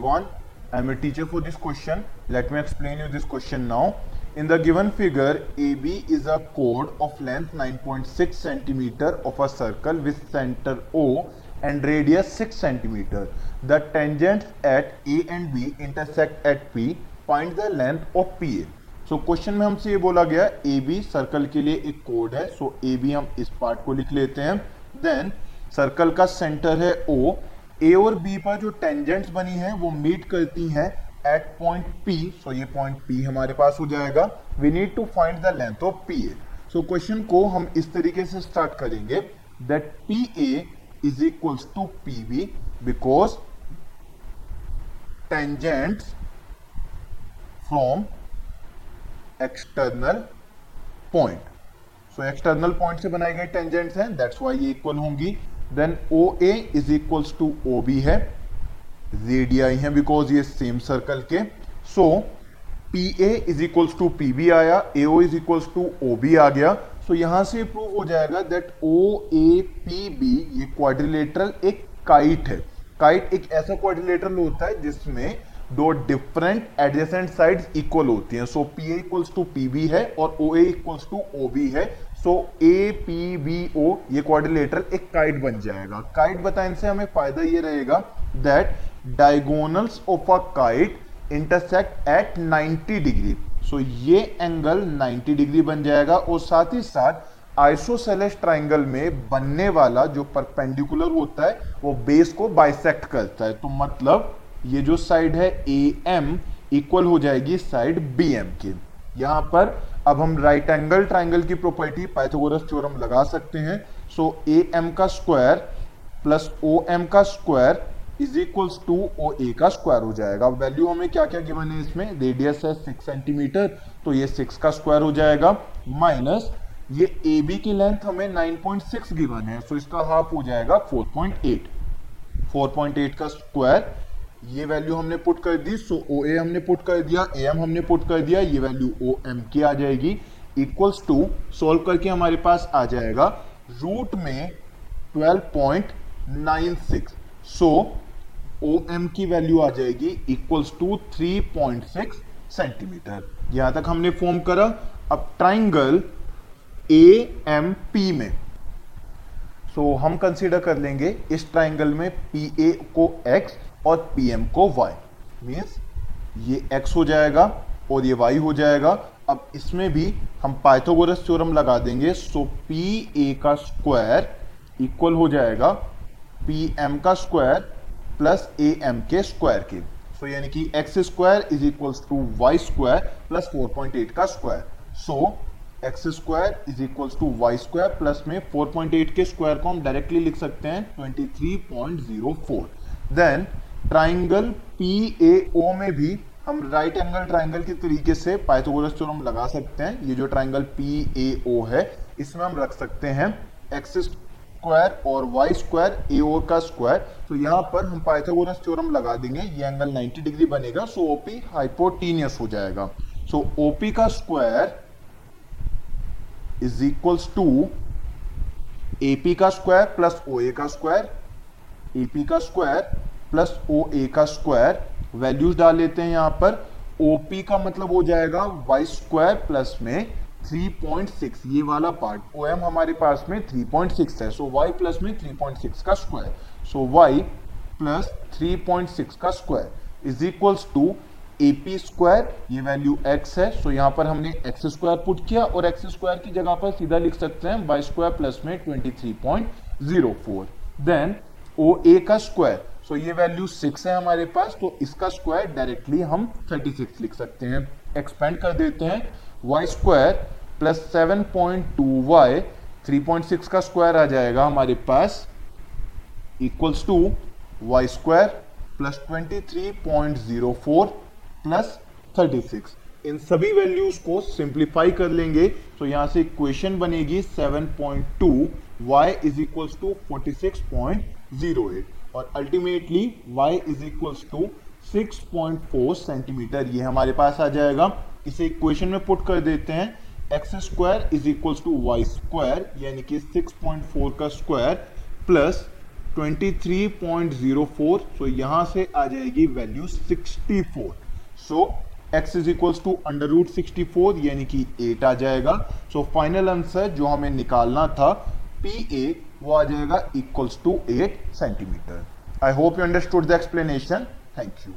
everyone. I am a teacher for this question. Let me explain you this question now. In the given figure, AB is a chord of length 9.6 centimeter of a circle with center O and radius 6 centimeter. The tangents at A and B intersect at P. Find the length of PA. So so, question में हमसे ये बोला गया A B circle के लिए एक code है so A B हम इस पार्ट को लिख लेते हैं देन सर्कल का सेंटर है ओ ए और बी पर जो टेंजेंट्स बनी है, वो मीट करती हैं एट पॉइंट पी सो ये पॉइंट पी हमारे पास हो जाएगा। We need to find the length of P A so question को हम इस तरीके से स्टार्ट करेंगे that P A is equals to P B because tangents from external point so external point से बनाए गए टेंजेंट्स हैं दैट्स वाई ये इक्वल होंगी। Then O A is equals to O B है। रेडियाई है बिकॉज़ ये सेम सर्कल के। So P A is equals to P B आया A O is equals to O B आ गया। So so, यहाँ से प्रूव हो जाएगा that O A P B ये क्वाड्रिलेटरल एक काइट है। काइट एक ऐसा क्वाड्रिलेटरल होता है जिसमें दो डिफरेंट एडजेसेंट साइड्स इक्वल होती हैं। So P A equals to P B है और O A equals to O B है। सो ए पी बी ओ ये क्वाड्रिलेटरल एक काइट बन जाएगा। काइट बताने से हमें फ़ायदा ये रहेगा that diagonals of a kite intersect at 90 degree so ये एंगल 90 डिग्री बन जाएगा और साथ ही साथ आइसोसेलेस ट्राइंगल में बनने वाला जो परपेंडिकुलर होता है, वो बेस को बाइसेक्ट करता है। तो मतलब ये जो साइड है ए एम इक्वल हो जाएगी साइड बी एम के। यहाँ पर अब हम राइट एंगल ट्राइंगल की प्रॉपर्टी पाइथागोरस थ्योरम लगा सकते हैं। सो ए एम का स्क्वायर प्लस ओ एम का square is equals to O A का स्क्वायर हो जाएगा। वैल्यू हमें क्या क्या गिवन है इसमें? रेडियस है सिक्स सेंटीमीटर तो ये सिक्स का स्क्वायर हो जाएगा। माइनस ये ए बी की लेंथ हमें 9.6 गिवन है सो इसका हाफ़ हो जाएगा 4.8 4.8 का स्क्वायर ये वैल्यू हमने पुट कर दी सो ओ ए हमने पुट कर दिया ए एम हमने पुट कर दिया ये वैल्यू ओ एम की आ जाएगी इक्वल्स टू सोल्व करके हमारे पास आ जाएगा रूट में 12.96 सो ओ एम की वैल्यू आ जाएगी इक्वल्स टू 3.6 सेंटीमीटर यहाँ तक हमने फॉर्म करा अब ट्राइंगल ए एम पी में। सो so, हम कंसीडर कर लेंगे इस ट्राइंगल में पी ए को एक्स और पी एम को वाई मीन्स ये एक्स हो जाएगा और ये वाई हो जाएगा। अब इसमें भी हम पाइथागोरस थ्योरम लगा देंगे। सो पी ए का स्क्वायर इक्वल हो जाएगा पी एम का स्क्वायर प्लस ए एम के स्क्वायर के। सो यानी कि X square is equals to Y square plus four point eight का square so X square is equals to Y square plus में 4.8 के स्क्वायर को हम डायरेक्टली लिख सकते हैं 23.04 then triangle P A O में भी हम राइट एंगल ट्राइंगल के तरीके से पाइथागोरस थ्योरम लगा सकते हैं। ये जो ट्राइंगल पी ए ओ है, इसमें हम रख सकते हैं एक्स स्क्वायर और वाई स्क्वायर ए ओ का स्क्वायर तो यहाँ पर हम पाइथागोरस थ्योरम लगा देंगे। ये एंगल 90 डिग्री बनेगा सो ओपी हाइपोटीनियस हो जाएगा। सो ओपी का square is equals to AP का स्क्वायर प्लस ओ ए का स्क्वायर एपी का स्क्वायर प्लस ओ ए का स्क्वायर, वैल्यूज़ डाल लेते हैं यहाँ पर। ओपी का मतलब हो जाएगा वाई स्क्वायर प्लस में 3.6 ये वाला पार्ट ओ एम हमारे पास में 3.6 है। सो वाई प्लस में 3.6 का स्क्वायर सो वाई प्लस 3.6 का square is equals to AP square ये वैल्यू एक्स है। सो so यहाँ पर हमने एक्स स्क्वायर पुट किया और एक्स स्क्वायर की जगह पर सीधा लिख सकते हैं वाई स्क्वायर प्लस में 23.04 देन ओ ए का स्क्वायर सो ये वैल्यू सिक्स है हमारे पास तो इसका स्क्वायर डायरेक्टली हम 36 लिख सकते हैं। एक्सपेंड कर देते हैं। Y square plus seven point two Y three point six का स्क्वायर आ जाएगा हमारे पास। Equals to Y square plus twenty three point zero four plus thirty six इन सभी वैल्यूज़ को सिंप्लीफाई कर लेंगे। तो यहाँ से इक्वेशन बनेगी seven point two Y is equals to 46.08 और ultimately y is equals to 6.4 centimetre ये हमारे पास आ जाएगा। इसे इक्वेशन में पुट कर देते हैं। X square is equals to Y square यानी कि 6.4 का स्क्वायर प्लस 23.04 सो यहाँ से आ जाएगी value 64 so x is equals to under root sixty यानी कि 8 आ जाएगा। सो फाइनल आंसर जो हमें निकालना था पी ए वो आ जाएगा equals to 8 centimetre I hope you understood the explanation thank you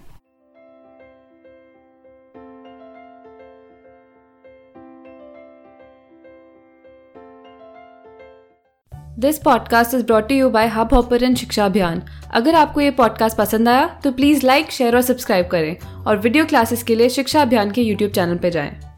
this podcast is brought you by Hubhopper and Shiksha Abhiyan अगर आपको ये पॉडकास्ट पसंद आया तो प्लीज़ लाइक शेयर और सब्सक्राइब करें और वीडियो क्लासेस के लिए शिक्षा अभियान के यूट्यूब चैनल पर जाएँ।